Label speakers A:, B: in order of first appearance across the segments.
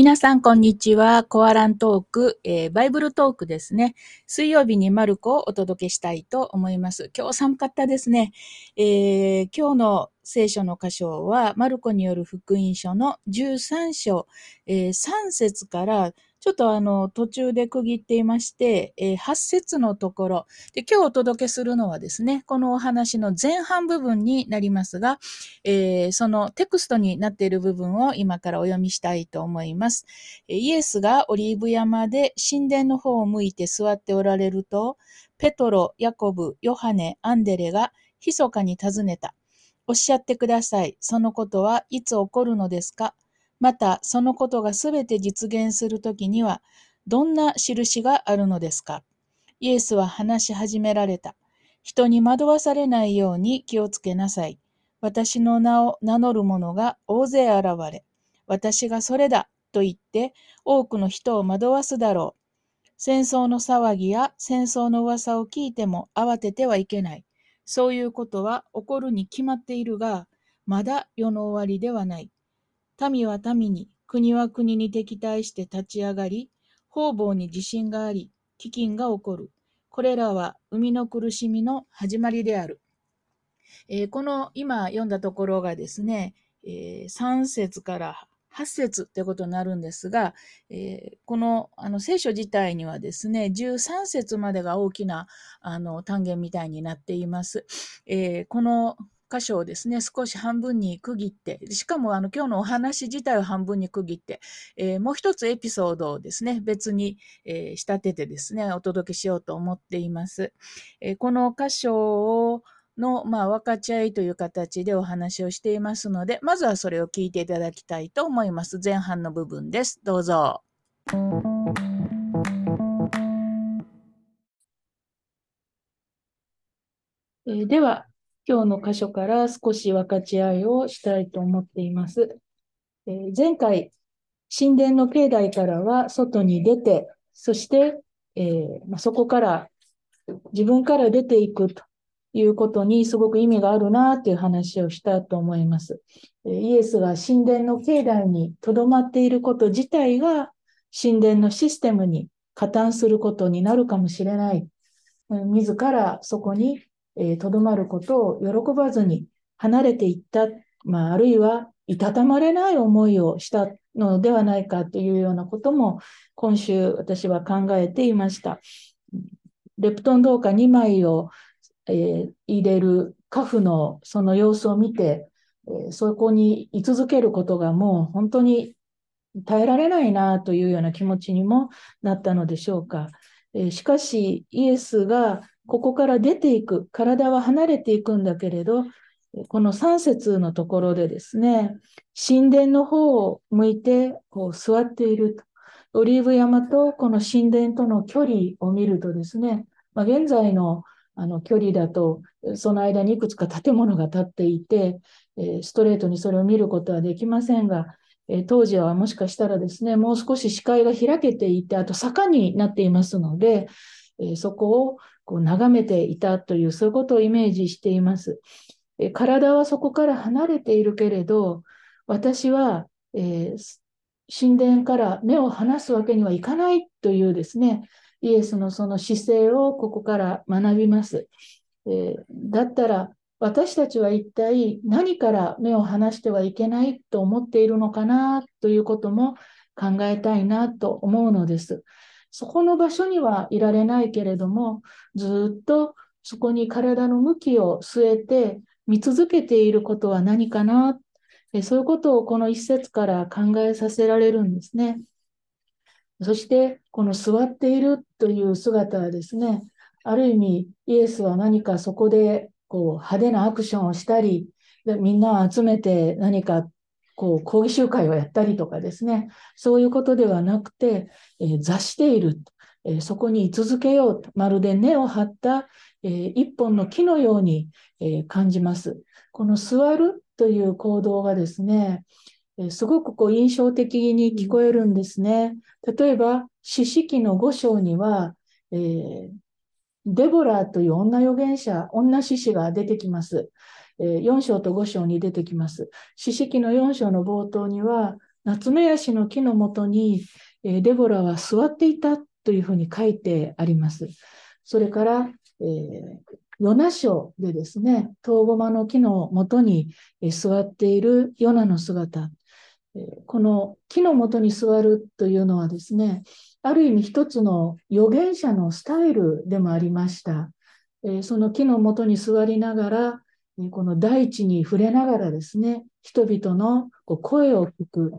A: 皆さん、こんにちは。コアラントーク、えー、バイブルトークですね。水曜日にマルコをお届けしたいと思います。今日寒かったですね。えー、今日の聖書の箇所は、マルコによる福音書の13章、えー、3節からちょっとあの、途中で区切っていまして、えー、8節のところで、今日お届けするのはですね、このお話の前半部分になりますが、えー、そのテクストになっている部分を今からお読みしたいと思います。イエスがオリーブ山で神殿の方を向いて座っておられると、ペトロ、ヤコブ、ヨハネ、アンデレが密かに尋ねた。おっしゃってください。そのことはいつ起こるのですか？また、そのことがすべて実現するときには、どんな印があるのですか？イエスは話し始められた。人に惑わされないように気をつけなさい。私の名を名乗る者が大勢現れ、私がそれだと言って多くの人を惑わすだろう。戦争の騒ぎや戦争の噂を聞いても慌ててはいけない。そういうことは起こるに決まっているが、まだ世の終わりではない。民は民に、国は国に敵対して立ち上がり、方々に地震があり、飢饉が起こる。これらは生みの苦しみの始まりである。えー、この今読んだところがですね、えー、3節から8節ってことになるんですが、えー、このあの聖書自体にはですね、13節までが大きなあの単元みたいになっています。えー、この箇所をですね、少し半分に区切って、しかもあの今日のお話自体を半分に区切って、えー、もう一つエピソードをですね、別に、えー、仕立ててですね、お届けしようと思っています。えー、この箇所をの、まあ、分かち合いという形でお話をしていますので、まずはそれを聞いていただきたいと思います。前半の部分です。どうぞ。えでは、今日の箇所から少し分かち合いをしたいと思っています。えー、前回、神殿の境内からは外に出て、そして、えー、まあ、そこから自分から出ていくということにすごく意味があるなという話をしたと思います。イエスが神殿の境内に留まっていること自体が神殿のシステムに加担することになるかもしれない。自らそこにとどまることを喜ばずに離れていった、まあ、あるいはいたたまれない思いをしたのではないかというようなことも今週私は考えていました。レプトン銅貨2枚を、えー、入れるカフのその様子を見て、え、そこに居続けることがもう本当に耐えられないなというような気持ちにもなったのでしょうか。え、しかしイエスがここから出ていく、体は離れていくんだけれど、この3節のところでですね、神殿の方を向いてこう座っていると。オリーブ山とこの神殿との距離を見るとですね、まあ、現在のあの距離だと、その間にいくつか建物が建っていて、ストレートにそれを見ることはできませんが、当時はもしかしたらですね、もう少し視界が開けていて、あと坂になっていますので、えそこをこう眺めていたという、そういうことをイメージしています。え体はそこから離れているけれど、私は、え、神殿から目を離すわけにはいかないというですね、イエスのその姿勢をここから学びます。え、だったら、私たちは一体何から目を離してはいけないと思っているのかなということも考えたいなと思うのです。そこの場所にはいられないけれども、ずっとそこに体の向きを据えて見続けていることは何かな、そういうことをこの一節から考えさせられるんですね。そして、この座っているという姿はですね、ある意味、イエスは何かそこでこう派手なアクションをしたり、みんなを集めて何かこう講義集会をやったりとかですね、そういうことではなくて、えー、座している、えー、そこに居続けようと、まるで根を張った、えー、一本の木のように、え感じます。この座るという行動がですね、えすごくこう印象的に聞こえるんですね。例えば、四式の五章には、えデボラという女預言者、女獅子が出てきます。4章と5章に出てきます。四式の4章の冒頭には、ナツメヤシの木のもとに、デボラは座っていたというふうに書いてあります。それから、えー、ヨナ書でですね、トウゴマの木のもとに座っているヨナの姿。この木のもとに座るというのはですね、ある意味一つの預言者のスタイルでもありました。その木のもとに座りながら、この大地に触れながらですね、人々の声を聞く。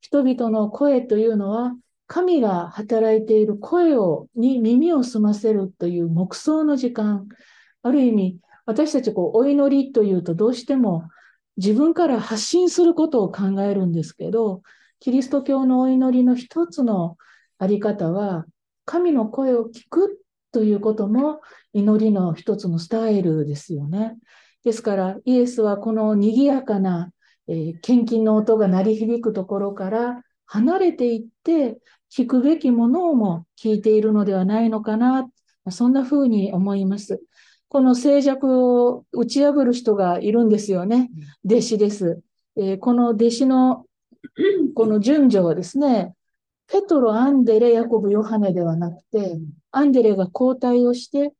A: 人々の声というのは、神が働いている声をに耳を澄ませるという黙想の時間。ある意味、私たちこうお祈りというとどうしても自分から発信することを考えるんですけど、キリスト教のお祈りの一つのあり方は、神の声を聞くということも祈りの一つのスタイルですよね。ですから、イエスはこの賑やかな、えー、献金の音が鳴り響くところから離れていって、聞くべきものをも聞いているのではないのかな、そんな風に思います。この静寂を打ち破る人がいるんですよね。弟子です。えー、この弟子の この順序はですね、ペトロ、アンデレ、ヤコブ、ヨハネではなくて、アンデレが交代をして、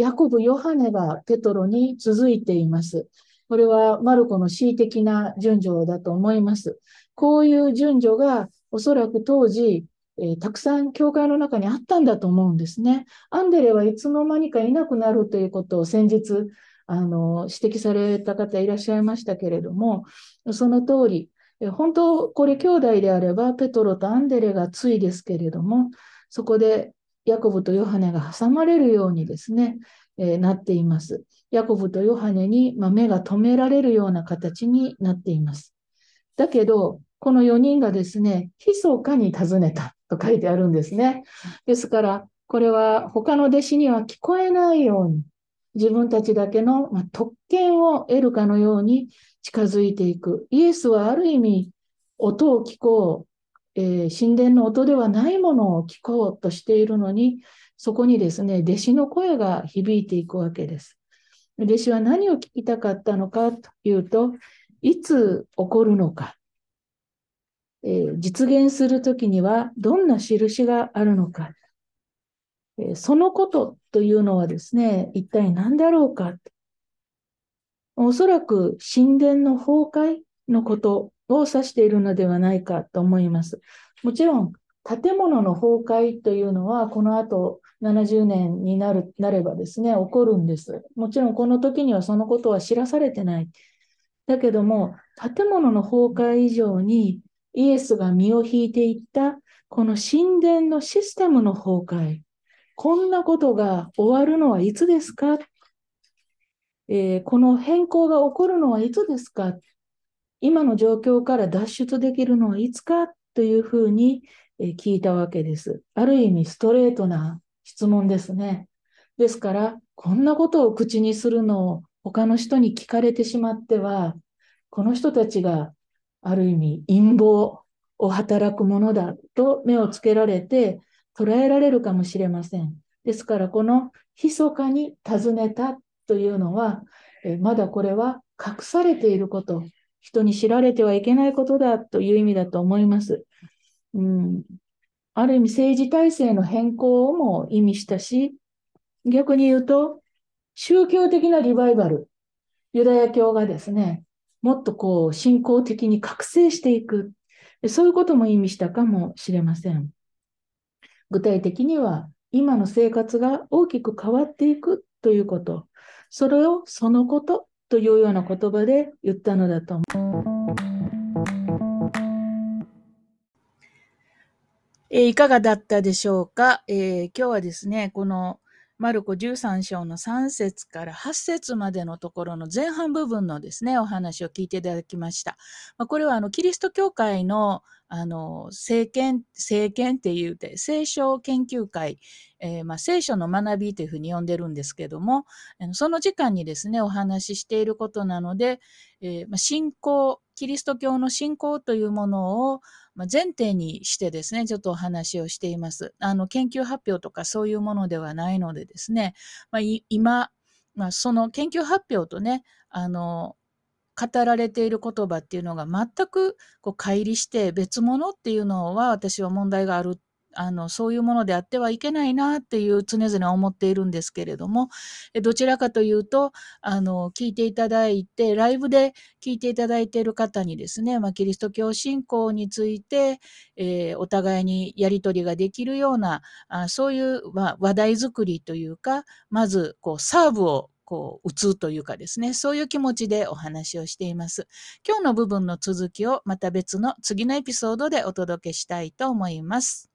A: ヤコブ、ヨハネがペトロに続いています。これはマルコの恣意的な順序だと思います。こういう順序がおそらく当時、えー、たくさん教会の中にあったんだと思うんですね。アンデレはいつの間にかいなくなるということを先日、あの、指摘された方いらっしゃいましたけれども、その通り、本当、これ兄弟であれば、ペトロとアンデレがついですけれども、そこでヤコブとヨハネが挟まれるようにですね、えー、なっています。ヤコブとヨハネに、まあ、目が止められるような形になっています。だけど、この4人がですね、密かに尋ねたと書いてあるんですね。ですから、これは他の弟子には聞こえないように、自分たちだけの、ま特権を得るかのように近づいていく。イエスはある意味、音を聞こう、えー、神殿の音ではないものを聞こうとしているのに、そこにですね、弟子の声が響いていくわけです。弟子は何を聞きたかったのかというと、いつ起こるのか、えー、実現するときにはどんな印があるのか、えー、そのことというのはですね、一体何だろうか。おそらく神殿の崩壊のことを指しているのではないかと思います。もちろん、建物の崩壊というのは、この後70年になるなればですね、起こるんです。もちろん、この時にはそのことは知らされてない。だけども、建物の崩壊以上に、イエスが身を引いていったこの神殿のシステムの崩壊。こんなことが終わるのはいつですか、えー、この変更が起こるのはいつですか？今の状況から脱出できるのはいつかというふうに聞いたわけです。ある意味ストレートな質問ですね。ですから、こんなことを口にするのを他の人に聞かれてしまっては、この人たちがある意味陰謀を働くものだと目をつけられて捉えられるかもしれません。ですからこの密かに尋ねたというのは、まだこれは隠されていること、人に知られてはいけないことだという意味だと思います。うん、ある意味政治体制の変更をも意味したし、逆に言うと、宗教的なリバイバル、ユダヤ教がですね、もっとこう信仰的に覚醒していく。そういうことも意味したかもしれません。具体的には、今の生活が大きく変わっていくということ。それをそのことというような言葉で言ったのだと思う。えー、いかがだったでしょうか、えー、今日はですね、このマルコ13章の3節から8節までのところの前半部分のですね、お話を聞いていただきました。まあ、これはあのキリスト教会のあの聖権、聖権って言うて、聖書研究会、えー、まあ、聖書の学びというふうに呼んでるんですけども、その時間にですね、お話ししていることなので、えー、まあ、信仰、キリスト教の信仰というものを、ま前提にしてですね、ちょっとお話をしています。あの、研究発表とかそういうものではないのでですね、まあ、今、まあ、その研究発表とね、あの、
B: 語られている言葉っていうのが全くこう乖離して別物っていうのは私は問題があるあの、そういうものであってはいけないなっていう常々思っているんですけれども、どちらかというと、あの、聞いていただいて、ライブで聞いていただいている方にですね、まあ、キリスト教信仰について、えー、お互いにやり取りができるような、あそういう、まあ、話題作りというか、まず、こう、サーブをこう、打つというかですね、そういう気持ちでお話をしています。今日の部分の続きをまた別の次のエピソードでお届けしたいと思います。